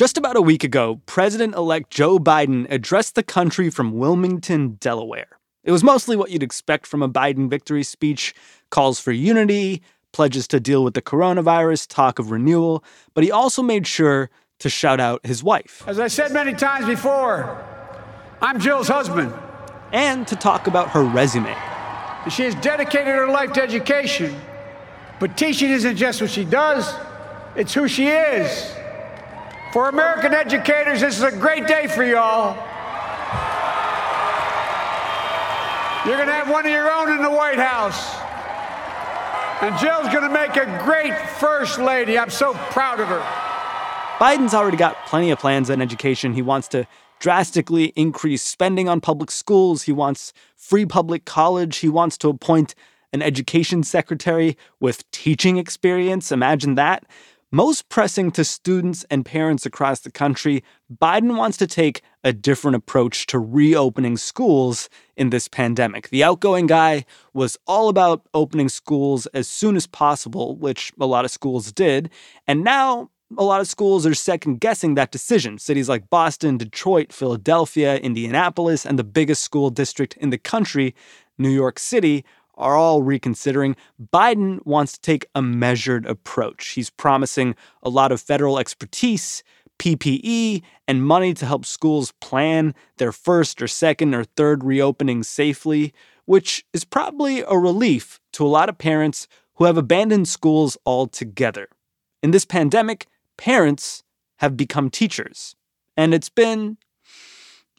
Just about a week ago, President elect Joe Biden addressed the country from Wilmington, Delaware. It was mostly what you'd expect from a Biden victory speech calls for unity, pledges to deal with the coronavirus, talk of renewal, but he also made sure to shout out his wife. As I said many times before, I'm Jill's husband. And to talk about her resume. She has dedicated her life to education, but teaching isn't just what she does, it's who she is. For American educators, this is a great day for y'all. You're going to have one of your own in the White House. And Jill's going to make a great first lady. I'm so proud of her. Biden's already got plenty of plans on education. He wants to drastically increase spending on public schools. He wants free public college. He wants to appoint an education secretary with teaching experience. Imagine that. Most pressing to students and parents across the country, Biden wants to take a different approach to reopening schools in this pandemic. The outgoing guy was all about opening schools as soon as possible, which a lot of schools did. And now a lot of schools are second guessing that decision. Cities like Boston, Detroit, Philadelphia, Indianapolis, and the biggest school district in the country, New York City, are all reconsidering. Biden wants to take a measured approach. He's promising a lot of federal expertise, PPE, and money to help schools plan their first or second or third reopening safely, which is probably a relief to a lot of parents who have abandoned schools altogether. In this pandemic, parents have become teachers, and it's been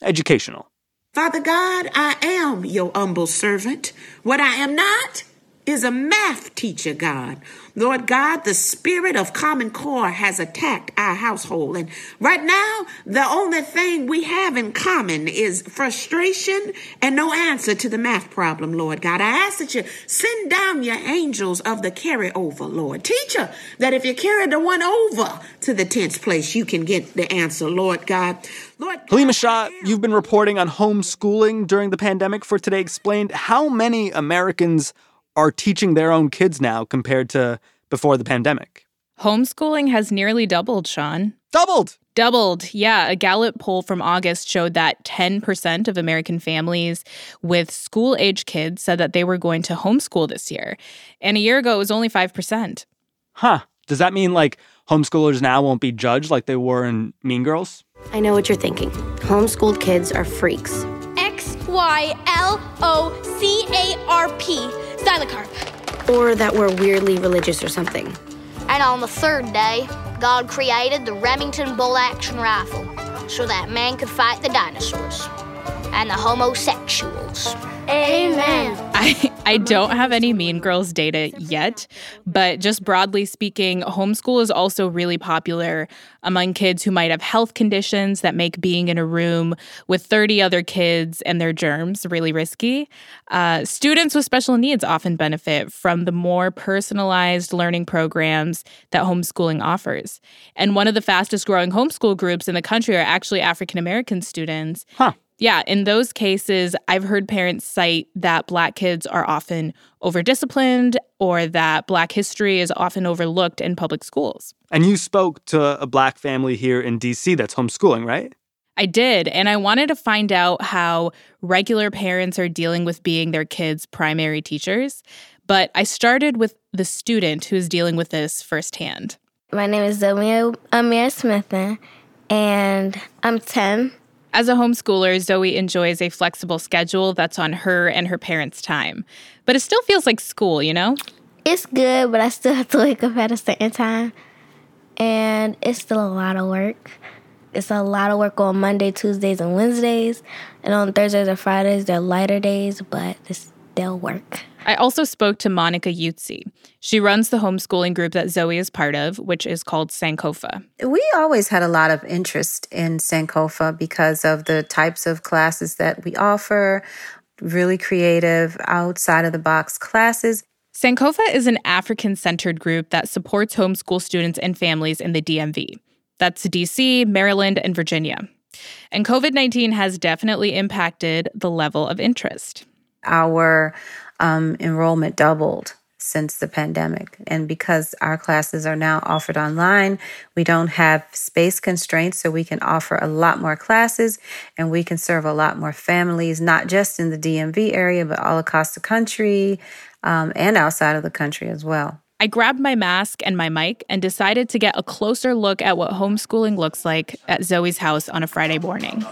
educational. Father God, I am your humble servant. What I am not is a math teacher, God. Lord God, the spirit of Common Core has attacked our household. And right now, the only thing we have in common is frustration and no answer to the math problem, Lord God. I ask that you send down your angels of the carryover, Lord. Teacher, that if you carry the one over to the 10th place, you can get the answer, Lord God. Lord God, Halima Shah, you've been reporting on homeschooling during the pandemic for Today Explained. How many Americans are teaching their own kids now compared to before the pandemic. Homeschooling has nearly doubled, Sean. Doubled! Doubled. Yeah. A Gallup poll from August showed that 10% of American families with school age kids said that they were going to homeschool this year. And a year ago, it was only 5%. Huh. Does that mean like homeschoolers now won't be judged like they were in Mean Girls? I know what you're thinking. Homeschooled kids are freaks. X Y L O C A R P. Xylocarp. Or that we're weirdly religious or something. And on the third day, God created the Remington bolt action rifle so that man could fight the dinosaurs and the homosexuals. Amen. I, I don't have any Mean Girls data yet, but just broadly speaking, homeschool is also really popular among kids who might have health conditions that make being in a room with 30 other kids and their germs really risky. Uh, students with special needs often benefit from the more personalized learning programs that homeschooling offers. And one of the fastest growing homeschool groups in the country are actually African American students. Huh. Yeah, in those cases, I've heard parents cite that Black kids are often overdisciplined or that Black history is often overlooked in public schools. And you spoke to a Black family here in DC that's homeschooling, right? I did, and I wanted to find out how regular parents are dealing with being their kids' primary teachers. But I started with the student who's dealing with this firsthand. My name is Zoe Amir Smith, and I'm 10. As a homeschooler, Zoe enjoys a flexible schedule that's on her and her parents' time. But it still feels like school, you know? It's good, but I still have to wake up at a certain time. And it's still a lot of work. It's a lot of work on Monday, Tuesdays, and Wednesdays. And on Thursdays and Fridays, they're lighter days, but it's still work. I also spoke to Monica Yutzi. She runs the homeschooling group that Zoe is part of, which is called Sankofa. We always had a lot of interest in Sankofa because of the types of classes that we offer, really creative, outside of the box classes. Sankofa is an African centered group that supports homeschool students and families in the DMV. That's DC, Maryland, and Virginia. And COVID 19 has definitely impacted the level of interest. Our um, enrollment doubled since the pandemic. And because our classes are now offered online, we don't have space constraints, so we can offer a lot more classes and we can serve a lot more families, not just in the DMV area, but all across the country um, and outside of the country as well. I grabbed my mask and my mic and decided to get a closer look at what homeschooling looks like at Zoe's house on a Friday morning.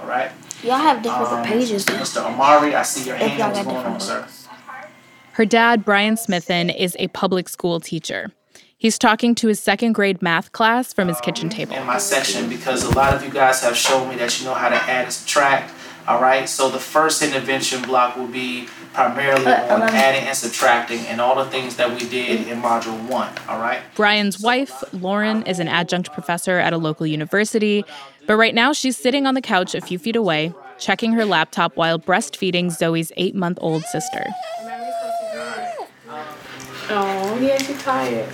All right. Y'all have different um, pages. Mr. Amari, I see your hand is going on, sir. Her dad, Brian Smithen, is a public school teacher. He's talking to his second grade math class from his kitchen table. In my section, because a lot of you guys have shown me that you know how to add and subtract. All right, so the first intervention block will be primarily uh, on um, um. adding and subtracting and all the things that we did mm. in module one. All right. Brian's wife, Lauren, is an adjunct professor at a local university, but right now she's sitting on the couch a few feet away, checking her laptop while breastfeeding Zoe's eight month old sister. Oh, yeah, she's tired.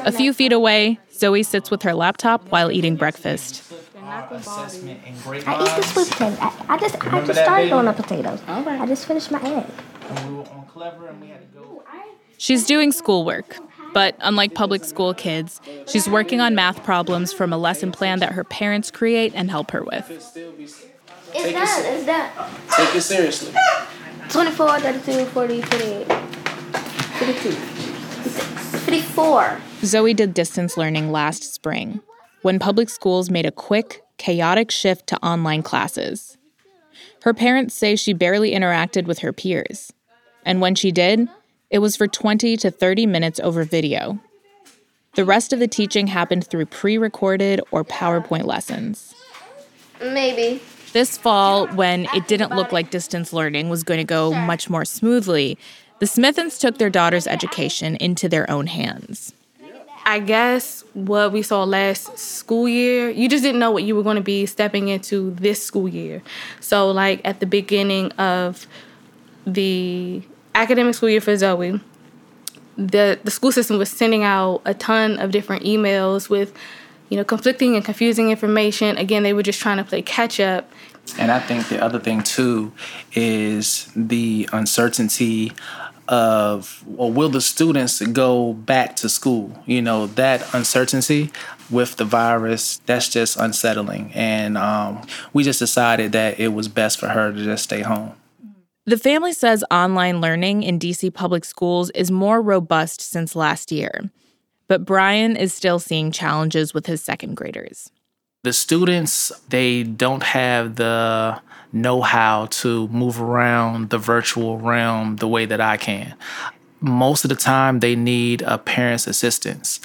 A few feet away, Zoe sits with her laptop while eating breakfast. I eat the sweet potato. I, I just I just started on the potatoes. I just finished my egg. She's doing schoolwork, but unlike public school kids, she's working on math problems from a lesson plan that her parents create and help her with. It's that. It's that. Take it seriously. 24, 32, 40, 48, 52. 54. Zoe did distance learning last spring when public schools made a quick, chaotic shift to online classes. Her parents say she barely interacted with her peers. And when she did, it was for 20 to 30 minutes over video. The rest of the teaching happened through pre recorded or PowerPoint lessons. Maybe. This fall, when it didn't look like distance learning was going to go much more smoothly, the Smithens took their daughter's education into their own hands. I guess what we saw last school year, you just didn't know what you were going to be stepping into this school year. So, like at the beginning of the academic school year for Zoe, the the school system was sending out a ton of different emails with, you know, conflicting and confusing information. Again, they were just trying to play catch up. And I think the other thing too is the uncertainty of will the students go back to school you know that uncertainty with the virus that's just unsettling and um, we just decided that it was best for her to just stay home the family says online learning in dc public schools is more robust since last year but brian is still seeing challenges with his second graders the students they don't have the know how to move around the virtual realm the way that I can. Most of the time, they need a parent's assistance.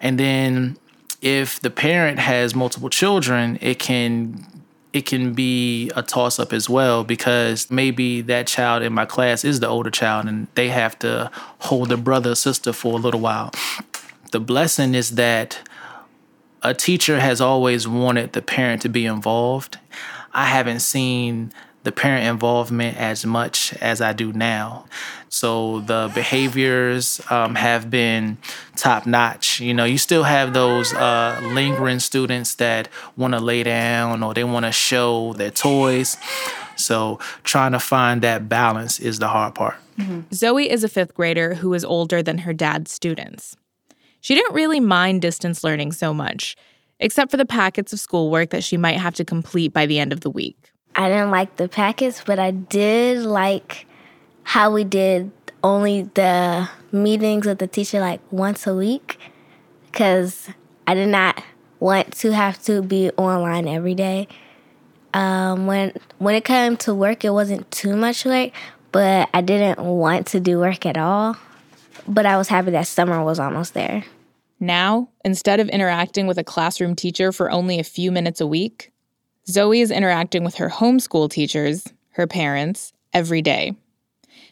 And then if the parent has multiple children, it can it can be a toss up as well because maybe that child in my class is the older child and they have to hold their brother or sister for a little while. The blessing is that a teacher has always wanted the parent to be involved. I haven't seen the parent involvement as much as I do now. So the behaviors um, have been top notch. You know, you still have those uh, lingering students that want to lay down or they want to show their toys. So trying to find that balance is the hard part. Mm-hmm. Zoe is a fifth grader who is older than her dad's students. She didn't really mind distance learning so much, except for the packets of schoolwork that she might have to complete by the end of the week. I didn't like the packets, but I did like how we did only the meetings with the teacher like once a week because I did not want to have to be online every day. Um, when when it came to work, it wasn't too much work, but I didn't want to do work at all. But I was happy that summer was almost there. Now, instead of interacting with a classroom teacher for only a few minutes a week, Zoe is interacting with her homeschool teachers, her parents, every day.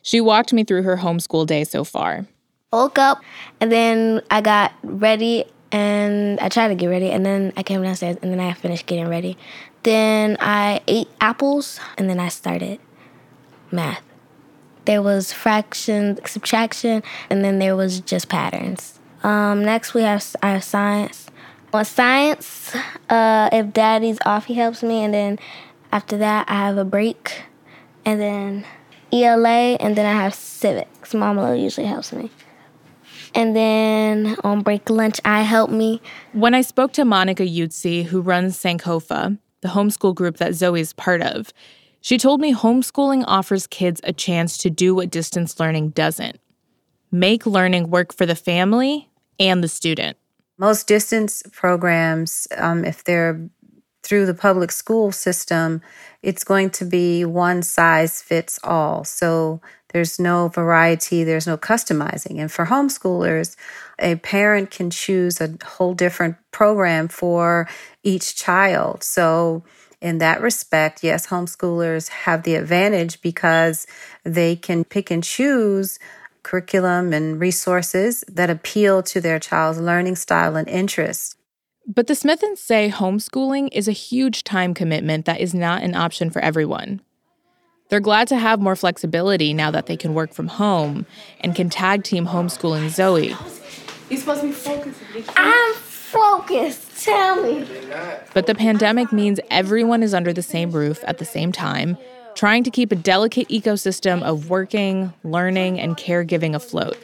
She walked me through her homeschool day so far. Woke up and then I got ready and I tried to get ready and then I came downstairs and then I finished getting ready. Then I ate apples and then I started math. There was fraction, subtraction, and then there was just patterns. Um, next we have, I have science. On science, uh, if daddy's off, he helps me, and then after that, I have a break, and then ELA, and then I have civics. Mama usually helps me. And then on break lunch, I help me. When I spoke to Monica Yutzi, who runs Sankofa, the homeschool group that Zoe's part of, she told me homeschooling offers kids a chance to do what distance learning doesn't make learning work for the family and the student. Most distance programs, um, if they're through the public school system, it's going to be one size fits all. So there's no variety, there's no customizing. And for homeschoolers, a parent can choose a whole different program for each child. So in that respect, yes, homeschoolers have the advantage because they can pick and choose curriculum and resources that appeal to their child's learning style and interests. But the Smithens say homeschooling is a huge time commitment that is not an option for everyone. They're glad to have more flexibility now that they can work from home and can tag team homeschooling Zoe. You're supposed to be focused. I'm focused. Tell me. But the pandemic means everyone is under the same roof at the same time trying to keep a delicate ecosystem of working, learning, and caregiving afloat.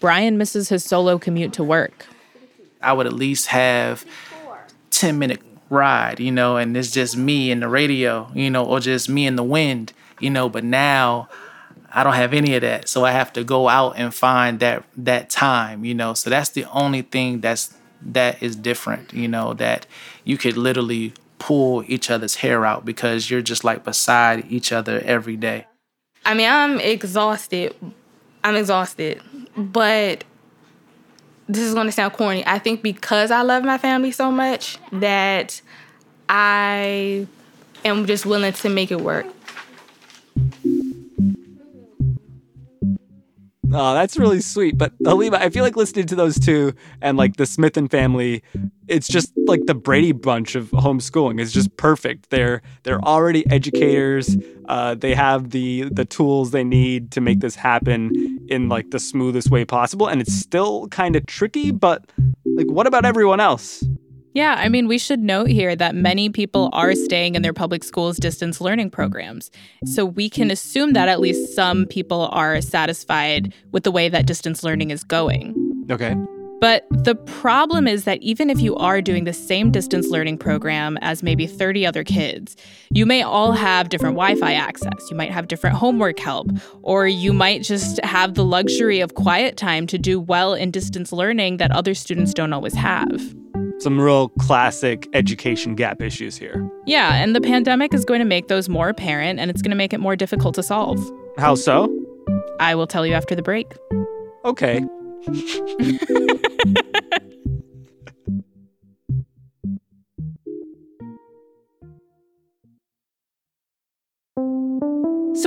Brian misses his solo commute to work. I would at least have 10 minute ride, you know, and it's just me and the radio, you know, or just me and the wind, you know, but now I don't have any of that. So I have to go out and find that that time, you know. So that's the only thing that's that is different, you know, that you could literally pull each other's hair out because you're just like beside each other every day. I mean, I'm exhausted. I'm exhausted. But this is going to sound corny. I think because I love my family so much that I am just willing to make it work. Oh, that's really sweet. But Halima, I feel like listening to those two and like the Smithen family, it's just like the Brady bunch of homeschooling. is just perfect. They're they're already educators. Uh, they have the the tools they need to make this happen in like the smoothest way possible. And it's still kind of tricky, but like what about everyone else? Yeah, I mean, we should note here that mm-hmm. many people are staying in their public schools' distance learning programs. So we can assume that at least some people are satisfied with the way that distance learning is going. Okay. But the problem is that even if you are doing the same distance learning program as maybe 30 other kids, you may all have different Wi Fi access. You might have different homework help, or you might just have the luxury of quiet time to do well in distance learning that other students don't always have some real classic education gap issues here. Yeah, and the pandemic is going to make those more apparent and it's going to make it more difficult to solve. How so? I will tell you after the break. Okay.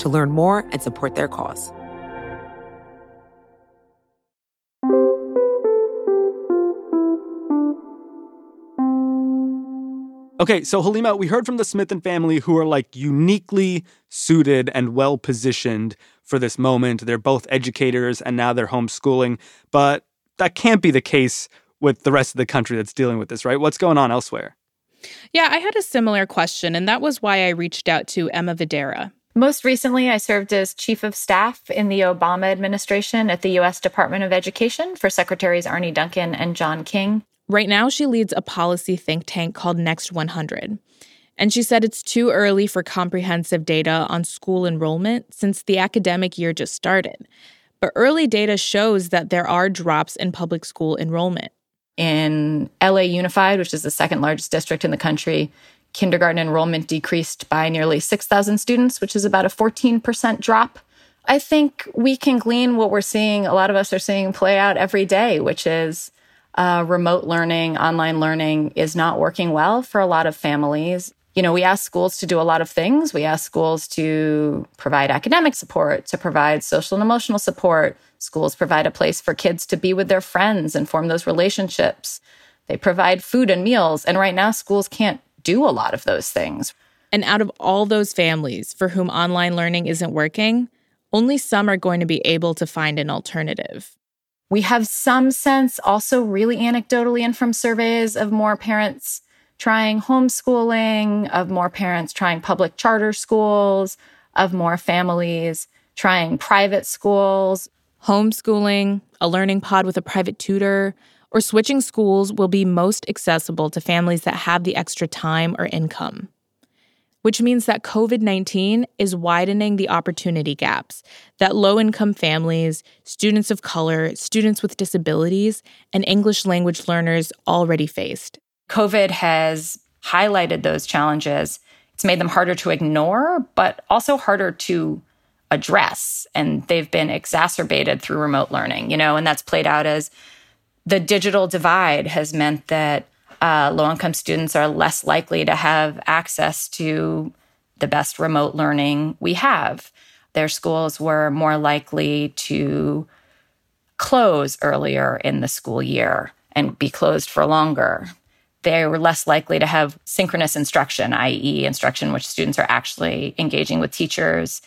to learn more and support their cause. Okay, so Halima, we heard from the Smithen family who are like uniquely suited and well positioned for this moment. They're both educators and now they're homeschooling, but that can't be the case with the rest of the country that's dealing with this, right? What's going on elsewhere? Yeah, I had a similar question, and that was why I reached out to Emma Vadehra. Most recently, I served as chief of staff in the Obama administration at the U.S. Department of Education for Secretaries Arne Duncan and John King. Right now, she leads a policy think tank called Next 100. And she said it's too early for comprehensive data on school enrollment since the academic year just started. But early data shows that there are drops in public school enrollment. In LA Unified, which is the second largest district in the country, kindergarten enrollment decreased by nearly 6,000 students, which is about a 14% drop. I think we can glean what we're seeing, a lot of us are seeing play out every day, which is uh, remote learning, online learning is not working well for a lot of families. You know, we ask schools to do a lot of things. We ask schools to provide academic support, to provide social and emotional support. Schools provide a place for kids to be with their friends and form those relationships. They provide food and meals. And right now, schools can't do a lot of those things. And out of all those families for whom online learning isn't working, only some are going to be able to find an alternative. We have some sense, also really anecdotally and from surveys, of more parents trying homeschooling, of more parents trying public charter schools, of more families trying private schools. Homeschooling, a learning pod with a private tutor, or switching schools will be most accessible to families that have the extra time or income which means that COVID 19 is widening the opportunity gaps that low income families, students of color, students with disabilities, and English language learners already faced. COVID has highlighted those challenges. It's made them harder to ignore, but also harder to address. And they've been exacerbated through remote learning, you know, and that's played out as the digital divide has meant that uh, low income students are less likely to have access to the best remote learning we have. Their schools were more likely to close earlier in the school year and be closed for longer. They were less likely to have synchronous instruction, i.e., instruction which students are actually engaging with teachers.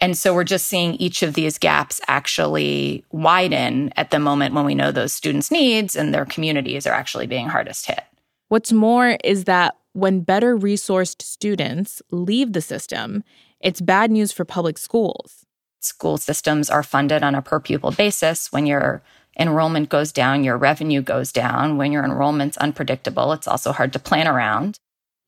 And so we're just seeing each of these gaps actually widen at the moment when we know those students' needs and their communities are actually being hardest hit. What's more is that when better resourced students leave the system, it's bad news for public schools. School systems are funded on a per pupil basis. When your enrollment goes down, your revenue goes down. When your enrollment's unpredictable, it's also hard to plan around.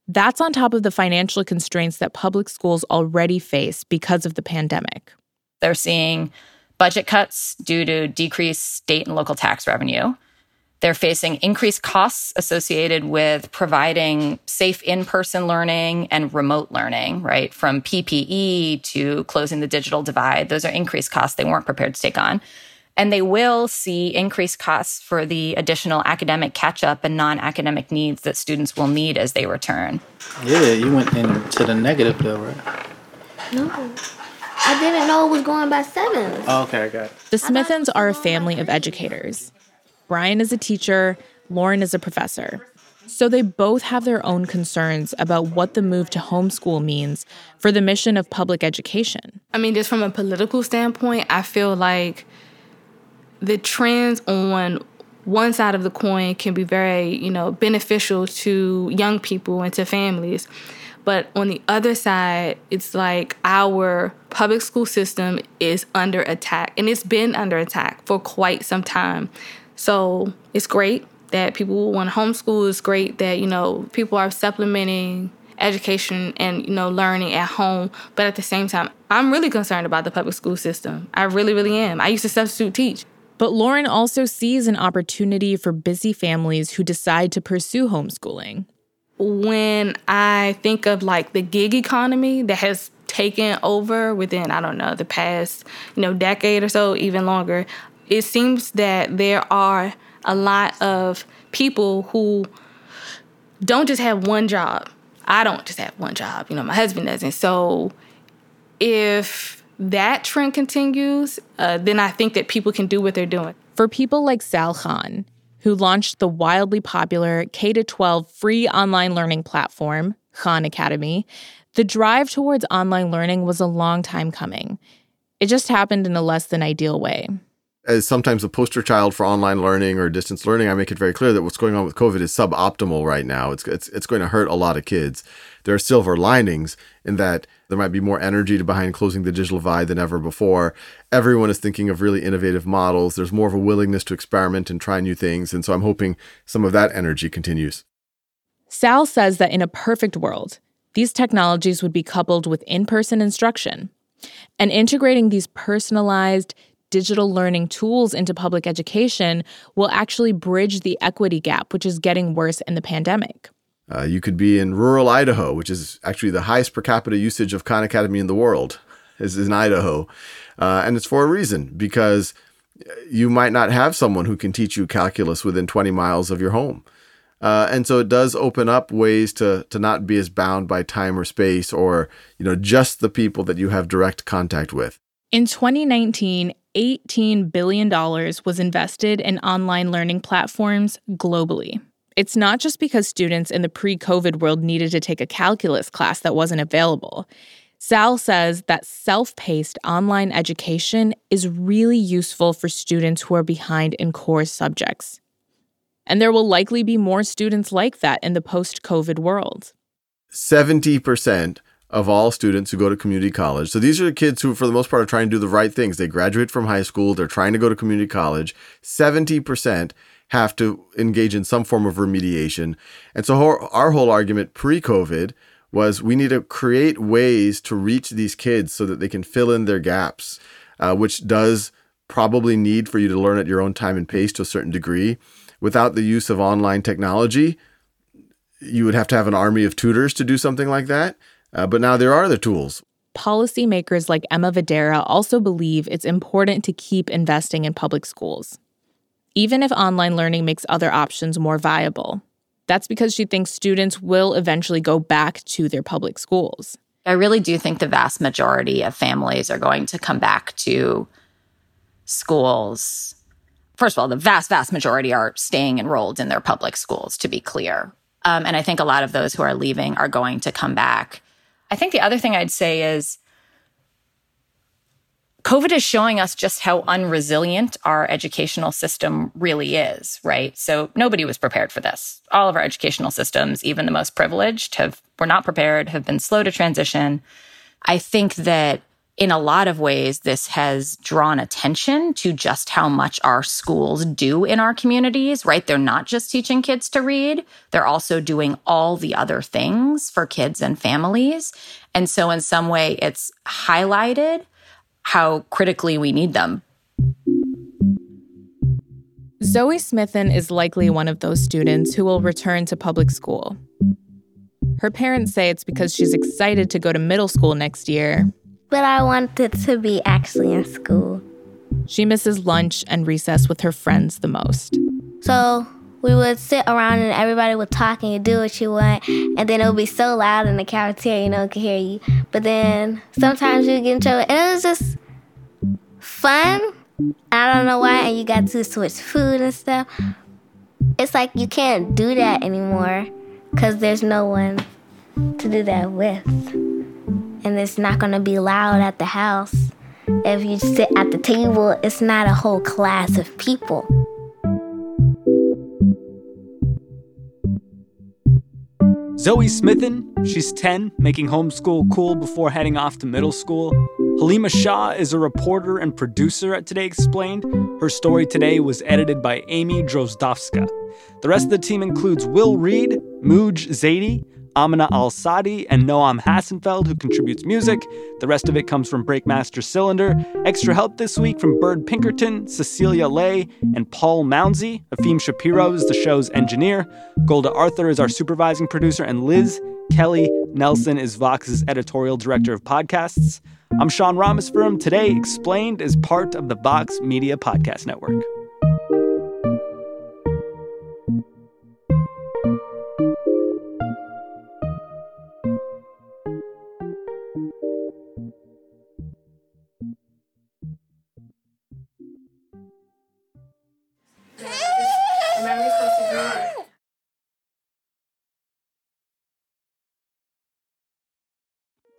That's on top of the financial constraints that public schools already face because of the pandemic. They're seeing budget cuts due to decreased state and local tax revenue. They're facing increased costs associated with providing safe in person learning and remote learning, right? From PPE to closing the digital divide. Those are increased costs they weren't prepared to take on. And they will see increased costs for the additional academic catch up and non academic needs that students will need as they return. Yeah, you went into the negative though, right? No. I didn't know it was going by sevens. Oh, okay, I got it. The Smithens are a family of educators. Brian is a teacher, Lauren is a professor. So they both have their own concerns about what the move to homeschool means for the mission of public education. I mean, just from a political standpoint, I feel like the trends on one side of the coin can be very, you know, beneficial to young people and to families. But on the other side, it's like our public school system is under attack, and it's been under attack for quite some time. So it's great that people want to homeschool. It's great that, you know, people are supplementing education and, you know, learning at home. But at the same time, I'm really concerned about the public school system. I really, really am. I used to substitute teach. But Lauren also sees an opportunity for busy families who decide to pursue homeschooling. When I think of like the gig economy that has taken over within, I don't know, the past, you know, decade or so, even longer, it seems that there are a lot of people who don't just have one job. I don't just have one job. You know, my husband doesn't. So if that trend continues, uh, then I think that people can do what they're doing. For people like Sal Khan, who launched the wildly popular K 12 free online learning platform, Khan Academy, the drive towards online learning was a long time coming. It just happened in a less than ideal way as sometimes a poster child for online learning or distance learning, I make it very clear that what's going on with COVID is suboptimal right now. It's, it's, it's going to hurt a lot of kids. There are silver linings in that there might be more energy behind closing the digital divide than ever before. Everyone is thinking of really innovative models. There's more of a willingness to experiment and try new things. And so I'm hoping some of that energy continues. Sal says that in a perfect world, these technologies would be coupled with in person instruction. And integrating these personalized, digital learning tools into public education will actually bridge the equity gap, which is getting worse in the pandemic. Uh, you could be in rural Idaho, which is actually the highest per capita usage of Khan Academy in the world, is in Idaho. Uh, and it's for a reason, because you might not have someone who can teach you calculus within 20 miles of your home. Uh, and so it does open up ways to to not be as bound by time or space or you know just the people that you have direct contact with. In 2019, $18 billion was invested in online learning platforms globally. It's not just because students in the pre COVID world needed to take a calculus class that wasn't available. Sal says that self paced online education is really useful for students who are behind in core subjects. And there will likely be more students like that in the post COVID world. 70% of all students who go to community college. So these are the kids who, for the most part, are trying to do the right things. They graduate from high school, they're trying to go to community college. 70% have to engage in some form of remediation. And so our whole argument pre COVID was we need to create ways to reach these kids so that they can fill in their gaps, uh, which does probably need for you to learn at your own time and pace to a certain degree. Without the use of online technology, you would have to have an army of tutors to do something like that. Uh, but now there are the tools. Policymakers like Emma Vadehra also believe it's important to keep investing in public schools, even if online learning makes other options more viable. That's because she thinks students will eventually go back to their public schools. I really do think the vast majority of families are going to come back to schools. First of all, the vast, vast majority are staying enrolled in their public schools, to be clear. Um, and I think a lot of those who are leaving are going to come back I think the other thing I'd say is COVID is showing us just how unresilient our educational system really is, right? So nobody was prepared for this. All of our educational systems, even the most privileged, have were not prepared, have been slow to transition. I think that in a lot of ways, this has drawn attention to just how much our schools do in our communities, right? They're not just teaching kids to read, they're also doing all the other things for kids and families. And so, in some way, it's highlighted how critically we need them. Zoe Smithen is likely one of those students who will return to public school. Her parents say it's because she's excited to go to middle school next year. But I wanted to be actually in school. She misses lunch and recess with her friends the most. So we would sit around and everybody would talk and you do what you want. And then it would be so loud in the cafeteria, you know, could hear you. But then sometimes you get in trouble. And it was just fun. I don't know why. And you got to switch food and stuff. It's like you can't do that anymore because there's no one to do that with. And it's not going to be loud at the house. If you sit at the table, it's not a whole class of people. Zoe Smithen, she's 10, making homeschool cool before heading off to middle school. Halima Shah is a reporter and producer at Today Explained. Her story today was edited by Amy Drozdowska. The rest of the team includes Will Reed, Mooj Zadie, Amina Al Sadi, and Noam Hassenfeld, who contributes music. The rest of it comes from Breakmaster Cylinder. Extra help this week from Bird Pinkerton, Cecilia Lay, and Paul Mounsey. Efim Shapiro is the show's engineer. Golda Arthur is our supervising producer, and Liz Kelly Nelson is Vox's editorial director of podcasts. I'm Sean Rameswaram. Today Explained is part of the Vox Media Podcast Network.